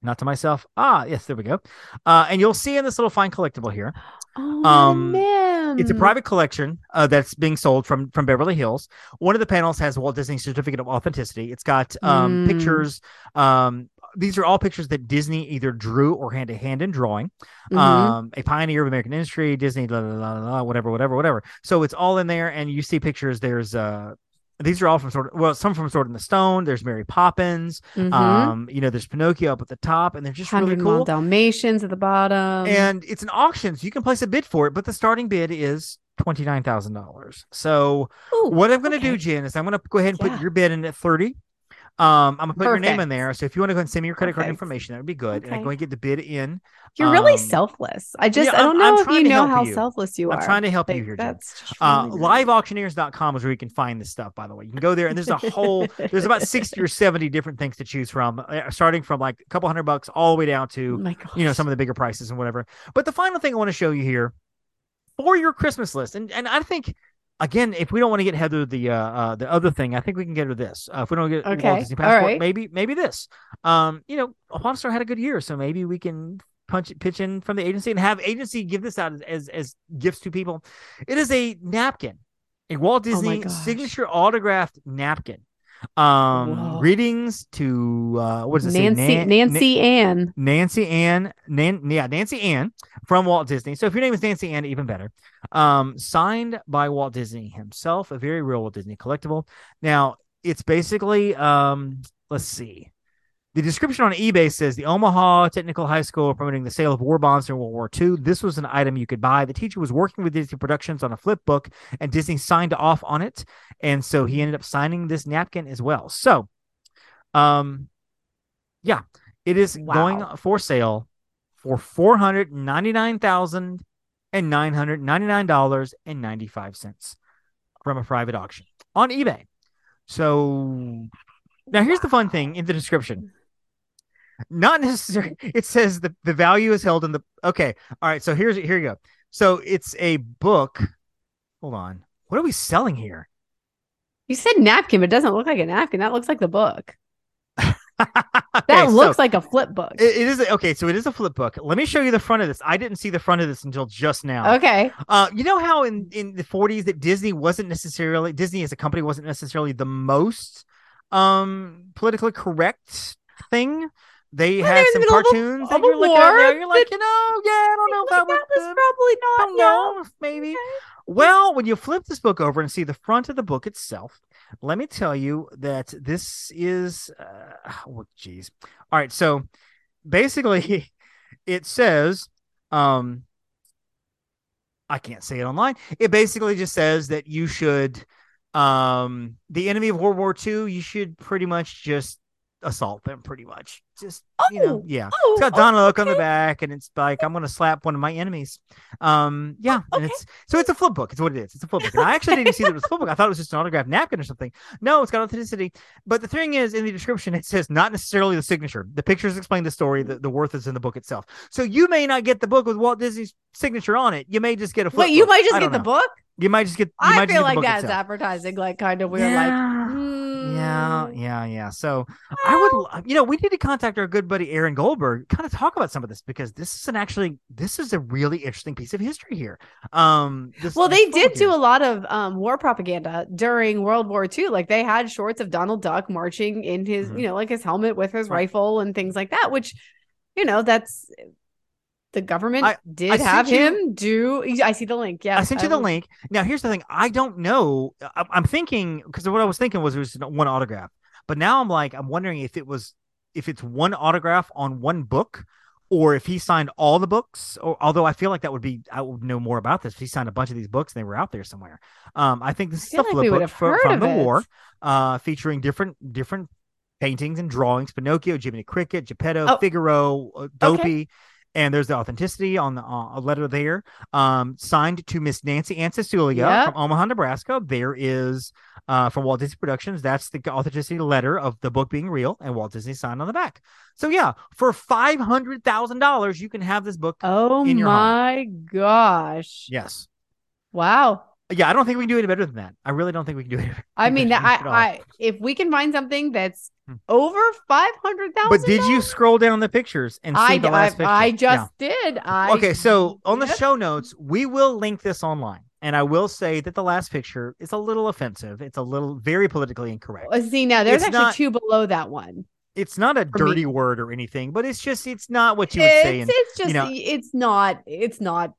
not to myself. Ah, yes, there we go. Uh, and you'll see in this little fine collectible here. (gasps) Oh Um, man, It's a private collection uh, that's being sold from from Beverly Hills. One of the panels has Walt Disney certificate of authenticity. It's got um, Mm. pictures. Um, these are all pictures that Disney either drew or hand to hand in drawing. Mhm. Um, a pioneer of American industry, Disney, blah, blah, blah, whatever, whatever, whatever. So it's all in there, and you see pictures. There's uh, these are all from sort of well, some from Sword in the Stone. There's Mary Poppins. Mhm. Um, you know, there's Pinocchio up at the top, and they're just really 100 Mile cool. Dalmatians at the bottom. and it's an auction, so you can place a bid for it, but the starting bid is twenty nine thousand dollars. So Ooh, what I'm going to do, okay. Jenn, is I'm going to go ahead and put your bid in at thirty. Um, I'm gonna put your name in there. So if you want to go and send me your credit card information, that would be good. And I'm going to get the bid in. You're really um, selfless. I just yeah, I don't know if you know how you. selfless you are. I'm trying to help you Like, here, That's just Uh, really liveauctioneers.com is where you can find this stuff, by the way. You can go there and there's a whole, there's about 60 or 70 different things to choose from, uh, starting from like a couple hundred bucks all the way down Oh to, gosh. you know, some of the bigger prices and whatever. But the final thing I want to show you here for your Christmas list, and, and I think, again, if we don't want to get Heather the uh, uh the other thing, I think we can get her this. Uh, if we don't get Walt Okay, Disney passport, right. maybe maybe this. Um, you know, Walt Star had a good year, so maybe we can punch pitch in from the agency and have agency give this out as as, as gifts to people. It is a napkin, a Walt Oh Disney gosh. signature autographed napkin. Um, Whoa. greetings to uh, what does it say? Nancy Nan- Nancy Ann. Nancy Ann, Nan, yeah, Nancy Ann from Walt Disney. So if your name is Nancy Ann, even better. Um, signed by Walt Disney himself, a very real Walt Disney collectible. Now it's basically, um, let's see. The description on eBay says the Omaha Technical High School promoting the sale of war bonds in World War II. This was an item you could buy. The teacher was working with Disney Productions on a flip book, and Disney signed off on it, and so he ended up signing this napkin as well. So, um, yeah, it is going for sale for four hundred ninety nine thousand and nine hundred ninety nine dollars and ninety five cents from a private auction on eBay. So now here's the fun thing in the description. Not necessary. (laughs) It says the, the value is held in the okay. All right. So here's here you go. So it's a book. Hold on. What are we selling here? You said napkin, but it doesn't look like a napkin. That looks like the book. (laughs) Okay, That so looks like a flip book. it- it is a- okay. So it is a flip book. Let me show you the front of this. I didn't see the front of this until just now. okay. Uh, you know how in in the 40s that Disney wasn't necessarily Disney as a company wasn't necessarily the most um politically correct thing. They Well, had some middle of cartoons that you're looking at there. You're like, you know, yeah, I don't know if that was that was good. probably I don't yeah. know, maybe. Well, when you flip this book over and see the front of the book itself, let me tell you that this is, uh, (sighs) oh, geez. All right. So basically, (laughs) it says, um, I can't say it online. It basically just says that you should, um, the enemy of World War II, you should pretty much just assault them pretty much. Just you know, Oh, yeah. Oh, It's got oh, Donald Duck on the back, and it's like I'm gonna slap one of my enemies. Um, yeah, and okay. it's so it's a flip book. It's what it is. It's a flip book. And I actually didn't see that it was a flip book. I thought it was just an autographed napkin or something. No, it's got authenticity. But the thing is, in the description, it says not necessarily the signature. The pictures explain the story. The, the worth is in the book itself. So you may not get the book with Walt Disney's signature on it. You may just get a flip. Wait, you might just get don't the book? You might just get. You I might feel get like that's itself. advertising, like kind of weird. Like, Yeah. mm, Yeah, yeah, yeah. So I would, you know, we need to contact our good buddy Aaron Goldberg, kind of talk about some of this because this is an actually, this is a really interesting piece of history here. Um, this, Well, they did do a lot of um, war propaganda during World War II. Like they had shorts of Donald Duck marching in his, Mhm. you know, like his helmet with his Right. rifle and things like that. Which, you know, that's the government I- did I have sent you- him do. I see the link. Yeah, I sent you the link. Now, here's the thing. I don't know. I- I'm thinking because what I was thinking was it was one autograph, but now I'm like, I'm wondering if it was, if it's one autograph on one book, or if he signed all the books. Or although I feel like that would be, I would know more about this if he signed a bunch of these books and they were out there somewhere. Um, I think this is a like flip book heard from the it. war, uh, featuring different different paintings and drawings: Pinocchio, Jiminy Cricket, Geppetto, Oh. Figaro, uh, Dopey. And there's the authenticity on the uh, a letter there, um, signed to Miss Nancy Ann Cecilia Yep. from Omaha, Nebraska. There is uh, from Walt Disney Productions. That's the authenticity letter of the book being real, and Walt Disney signed on the back. So yeah, for five hundred thousand dollars, you can have this book. Oh in your home. my gosh! Yes, Wow. Yeah. I don't think we can do any better than that. I really don't think we can do it. I mean, that. I, I if we can find something that's Hmm. over five hundred thousand. But did you scroll down the pictures and see I, the I, last picture? I just did. I okay so on the show notes we will link this online and i will say that the last picture is a little offensive it's a little very politically incorrect Uh, See now, there's It's actually not- two below that one. it's not a for me. dirty word or anything but it's just it's not what you would say It's, in, it's just know- it's not it's not.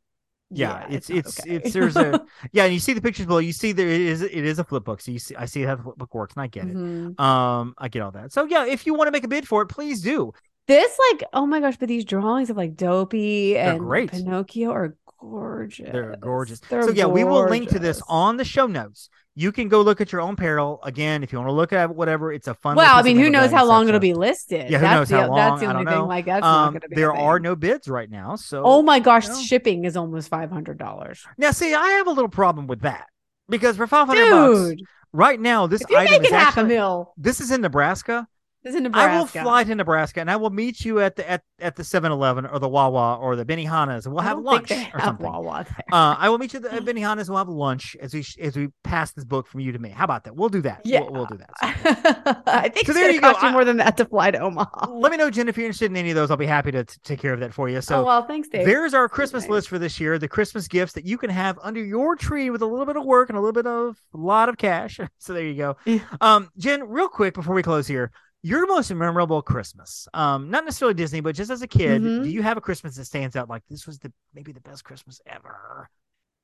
Yeah, it's not it's okay. it's there's a (laughs) yeah and you see the pictures below you see there is it is a flip book so you see i see how the flip book works and i get it Mhm. um i get all that so yeah if you want to make a bid for it please do This like oh my gosh, but these drawings of like Dopey and great. Pinocchio are gorgeous. They're gorgeous. They're so yeah, we will link to this on the show notes. You can go look at your own peril. Again, if you want to look at whatever, it's a fun. Well, I mean, who knows how long it'll be listed? Yeah, who that's knows the, how That's long? the I only thing. know. Like that's not Um, going to be. there are no bids right now. So Oh my gosh, know. shipping is almost five hundred dollars. now see, I have a little problem with that because for five hundred bucks right now, this item is making half a mil, this is in Nebraska. This is in Nebraska. I will fly to Nebraska and I will meet you at the at, at the 7-Eleven or the Wawa or the Benihana's and we'll have lunch or something. Wawa there. Uh, I will meet you at the- at (laughs) Benihana's. And we'll have lunch as we as we pass this book from you to me. How about that? We'll do that. Yeah. We'll, we'll do that. (laughs) I think So it's there you to go. cost you I- more than that to fly to Omaha. Let me know, Jenn, if you're interested in any of those. I'll be happy to t- take care of that for you. So oh well, thanks, Dave. there's our Christmas list for this year. The Christmas gifts that you can have under your tree with a little bit of work and a little bit of a lot of cash. (laughs) so there you go. Um, Jenn, real quick before we close here, your most memorable Christmas, um, not necessarily Disney, but just as a kid, Mhm. do you have a Christmas that stands out like this was the maybe the best Christmas ever?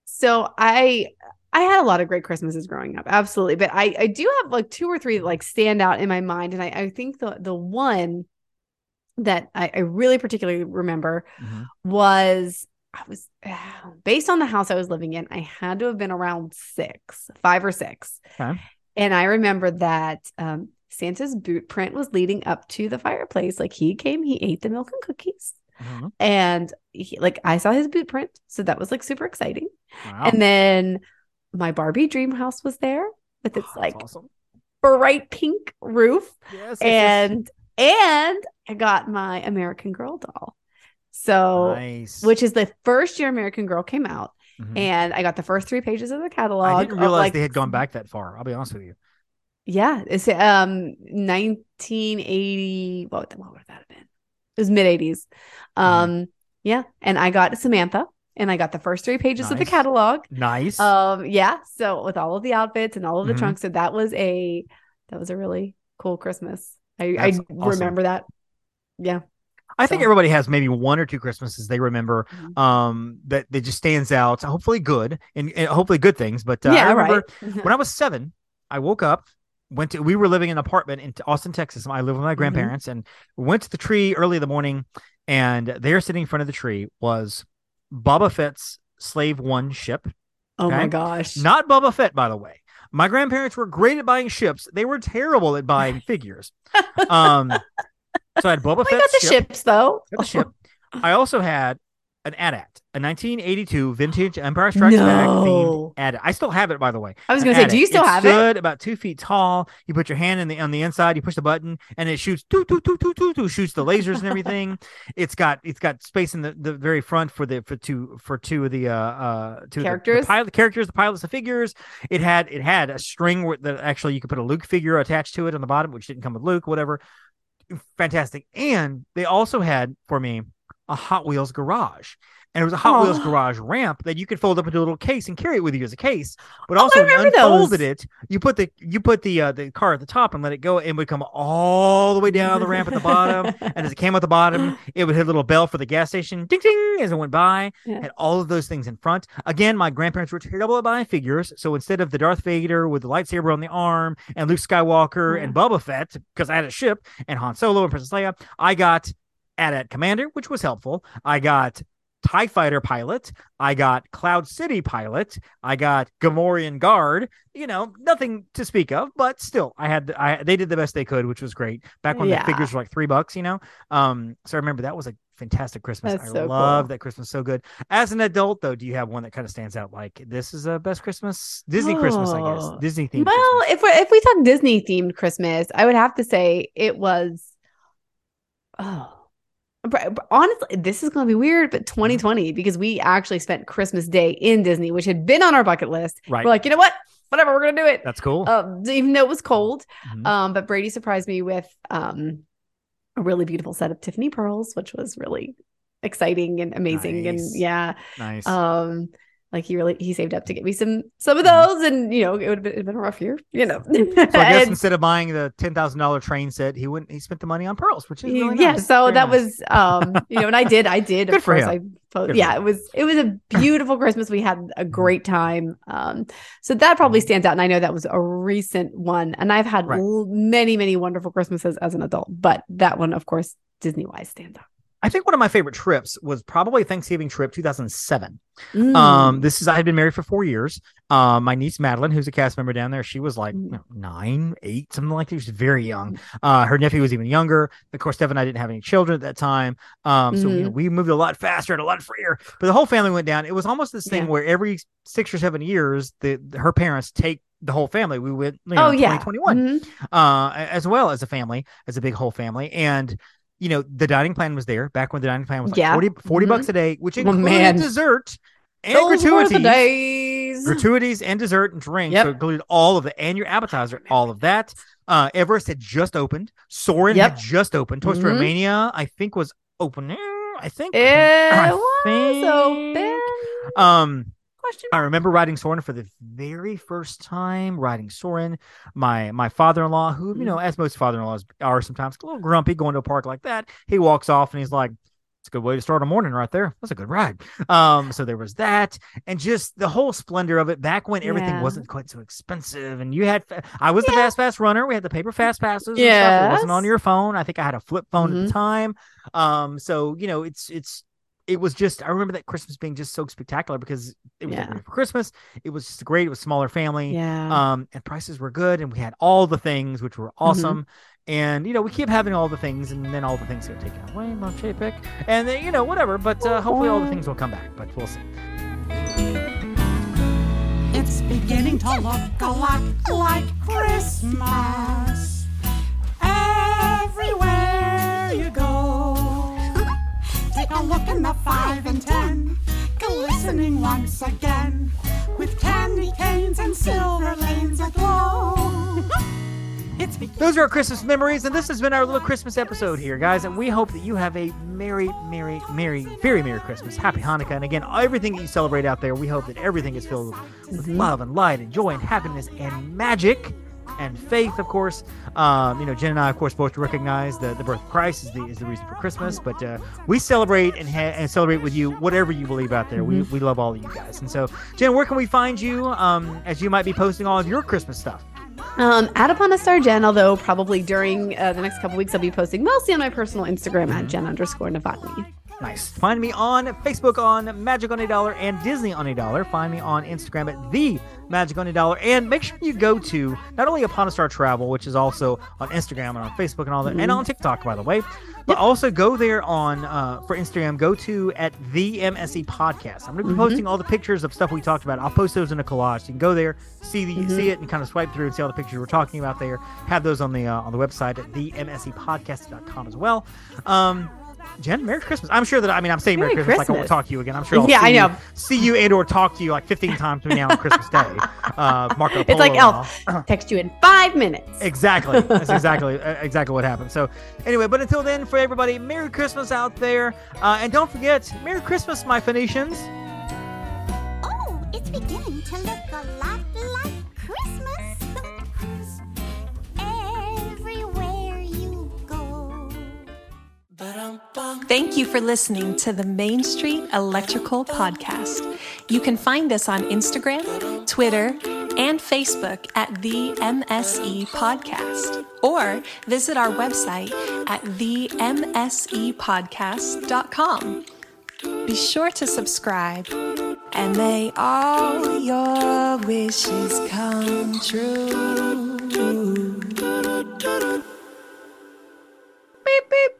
So I I had a lot of great Christmases growing up, absolutely. But I I do have like two or three that like stand out in my mind, and I I think the the one that I, I really particularly remember Mhm. was I was (sighs) based on the house I was living in. I had to have been around six, five or six, Okay. and I remember that um, Santa's boot print was leading up to the fireplace. Like he came, he ate the milk and cookies, Mhm. and he, like I saw his boot print, so that was like super exciting. Wow. And then my Barbie dream house was there with its Oh, like awesome. bright pink roof. Yes, yes, yes. And and I got my American Girl doll. So nice. which is the first year American Girl came out. Mhm. And I got the first three pages of the catalog. I didn't realize like, they had gone back that far. I'll be honest with you. Yeah. It's um 1980. What, what would that have been? It was mid 80s. Mm-hmm. Um, yeah. And I got Samantha and I got the first three pages of the catalog. Nice. Um, yeah. So with all of the outfits and all of the Mhm. trunks, so that was a that was a really cool Christmas. I I awesome. remember that. Yeah. I think so- everybody has maybe one or two Christmases they remember Mhm. um, that that just stands out. Hopefully good and, and hopefully good things. But uh, I yeah, remember right. (laughs) when I was seven, I woke up, went to we were living in an apartment in Austin, Texas. I lived with Mm-hmm. my grandparents and went to the tree early in the morning, and there sitting in front of the tree was Boba Fett's Slave One ship. oh my gosh. Not Boba Fett, by the way. My grandparents were great at buying ships. They were terrible at buying (laughs) figures. Um, so I had Boba We Fett got the ships though. Got the ship. (laughs) I also had an AT-AT, a 1982 vintage Empire Strikes Back themed AT-AT. I still have it, by the way. I was gonna say, do you still it have it? stood about two feet tall. You put your hand in the on the inside. You push the button, and it shoots. Doo, doo, doo, doo, doo, doo, shoots the lasers and everything. (laughs) it's got it's got space in the, the very front for the for two for two of the uh uh two of the- Characters? the, pilot characters, the pilots, the figures. It had it had a string where that actually you could put a Luke figure attached to it on the bottom, which didn't come with Luke. Whatever, fantastic. And they also had for me a Hot Wheels garage. And it was a Hot Wheels Oh. garage ramp that you could fold up into a little case and carry it with you as a case. But Oh, also, when you unfolded those. it, you put the you put the uh, the car at the top and let it go, and it would come all the way down the ramp at the bottom. And as it came at the bottom, (laughs) it would hit a little bell for the gas station, ding ding, as it went by. Yeah. Had all of those things in front. Again, my grandparents were terrible at buying figures, so instead of the Darth Vader with the lightsaber on the arm and Luke Skywalker and Boba Fett, because I had a ship and Han Solo and Princess Leia, I got AT-AT Commander, which was helpful. I got TIE Fighter pilot. I got Cloud City pilot. I got Gamorrean guard. You know, nothing to speak of, but still, I had I they did the best they could, which was great. Back when Yeah. the figures were like three bucks, you know. Um, so I remember that was a fantastic Christmas. That's I so love cool. that Christmas so good. As an adult, though, do you have one that kind of stands out? Like this is a best Christmas, Disney Christmas, I guess. Oh. Disney themed. Well, Christmas. if we if we talk Disney themed Christmas, I would have to say it was. Oh, honestly, this is going to be weird, Mm-hmm. but 2020 because we actually spent Christmas Day in Disney, which had been on our bucket list. Right. We're like, you know what? Whatever, we're going to do it. that's cool. Um, even though it was cold. Mhm. Um, but Brady surprised me with um a really beautiful set of Tiffany pearls, which was really exciting and amazing. Nice. And yeah, nice. um, like he really he saved up to get me some some of Mhm. those, and you know it would have been, been a rough year, you know. so I (laughs) guess And- instead of buying the ten thousand dollar train set, he went. He spent the money on pearls, which is really yeah, nice. so Very that nice. was um, you know, and I did, I did. (laughs) Good of for course, him. I Good yeah, it was it was a (laughs) beautiful Christmas. We had a great time. Um, so that probably stands out, and I know that was a recent one, and I've had Mm-hmm. Right. l- many, many wonderful Christmases as an adult, but that one, of course, Disney wise stands out. I think one of my favorite trips was probably Thanksgiving trip 2007. Mm. Um, this is I had been married for four years. Um, my niece Madeline, who's a cast member down there, she was like Mm. you know, nine, eight, something like that. She was very young. Uh, her nephew was even younger. Of course, Steph and I didn't have any children at that time. Um, so Mm-hmm. you know, we moved a lot faster and a lot freer. But the whole family went down. It was almost this thing Yeah. where every six or seven years, the her parents take the whole family. We went, you know, oh yeah, 2021 Mhm. uh, as well as a family, as a big whole family. And, you know, the dining plan was there back when the dining plan was like Yeah. 40, 40 Mhm. bucks a day, which Oh, included man. dessert and Those were the gratuities. days. Gratuities and dessert and drinks. Yep. So it included all of the and your appetizer, all of that. Uh, Everest had just opened. Soarin' Yep. had just opened. Toy Story Mhm. Mania, I think, was opening. I think. It I was think- open. Um, Question I remember riding Soarin' for the very first time. Riding Soarin', my my father in law, who you know, as most father in laws are sometimes a little grumpy going to a park like that. He walks off and he's like, "It's a good way to start a morning right there. That's a good ride." Um, so there was that, and just the whole splendor of it back when everything Yeah. wasn't quite so expensive, and you had. I was the Yeah. fast pass runner. We had the paper fast passes. Yeah. It wasn't on your phone. I think I had a flip phone at Mhm. the time. Um, so you know, it's it's it was just I remember that Christmas being just so spectacular because it was Yeah. for Christmas. It was just great. It was smaller family. Yeah. Um, and prices were good, and we had all the things which were awesome. And you know, we keep having all the things, and then all the things get taken away. Mom pick, and then you know, whatever. But uh, hopefully, all the things will come back. But we'll see. It's beginning to look a lot like Christmas. Everywhere you go, take a look in the five and ten, glistening once again, with candy canes and silver lanes aglow. Those are our Christmas memories, and this has been our little Christmas episode here, guys. And we hope that you have a merry, merry, merry, very merry Christmas. Happy Hanukkah, and again, everything that you celebrate out there. We hope that everything is filled with love and light and joy and happiness and magic. And faith, of course. Um, you know, Jenn and I, of course, both recognize that the birth of Christ is the is the reason for Christmas. But uh, we celebrate and ha- and celebrate with you whatever you believe out there. We, we love all of you guys. And so, Jenn, where can we find you? Um, as you might be posting all of your Christmas stuff. Um, at upon a star Jen, although probably during uh, the next couple weeks I'll be posting mostly on my personal Instagram Mm-hmm. at Jen underscore Novotny. Nice. Find me on Facebook on Magic on a Dollar and Disney on a Dollar. Find me on Instagram at the Magic on a Dollar. And make sure you go to not only Upon a Star Travel, which is also on Instagram and on Facebook and all that, and on TikTok, by the way, but also go there on uh, for Instagram. Go to at the MSE Podcast. I'm going to be posting all the pictures of stuff we talked about. I'll post those in a collage. So you can go there, see the see it, and kind of swipe through and see all the pictures we're talking about there. Have those on the uh, on the website at themsepodcast.com as well. Um, Jenn, Merry Christmas. I'm sure that I mean I'm saying Merry, Merry Christmas, like I won't talk to you again. I'm sure I'll Yeah, see I you- know. see you and or talk to you like 15 times between now and Christmas Day. (laughs) Uh, Marco Polo It's like Polo and all. Elf. (clears throat) Text you in five minutes. Exactly. (laughs) That's exactly uh, exactly what happened. So, anyway, but until then, for everybody, Merry Christmas out there, uh, and don't forget, Merry Christmas, my Phoenicians. Oh, it's beginning to look a lot Thank you for listening to the Main Street Electrical Podcast. You can find us on Instagram, Twitter, and Facebook at the MSE Podcast, or visit our website at themsepodcast.com. Be sure to subscribe, and may all your wishes come true. Beep, beep.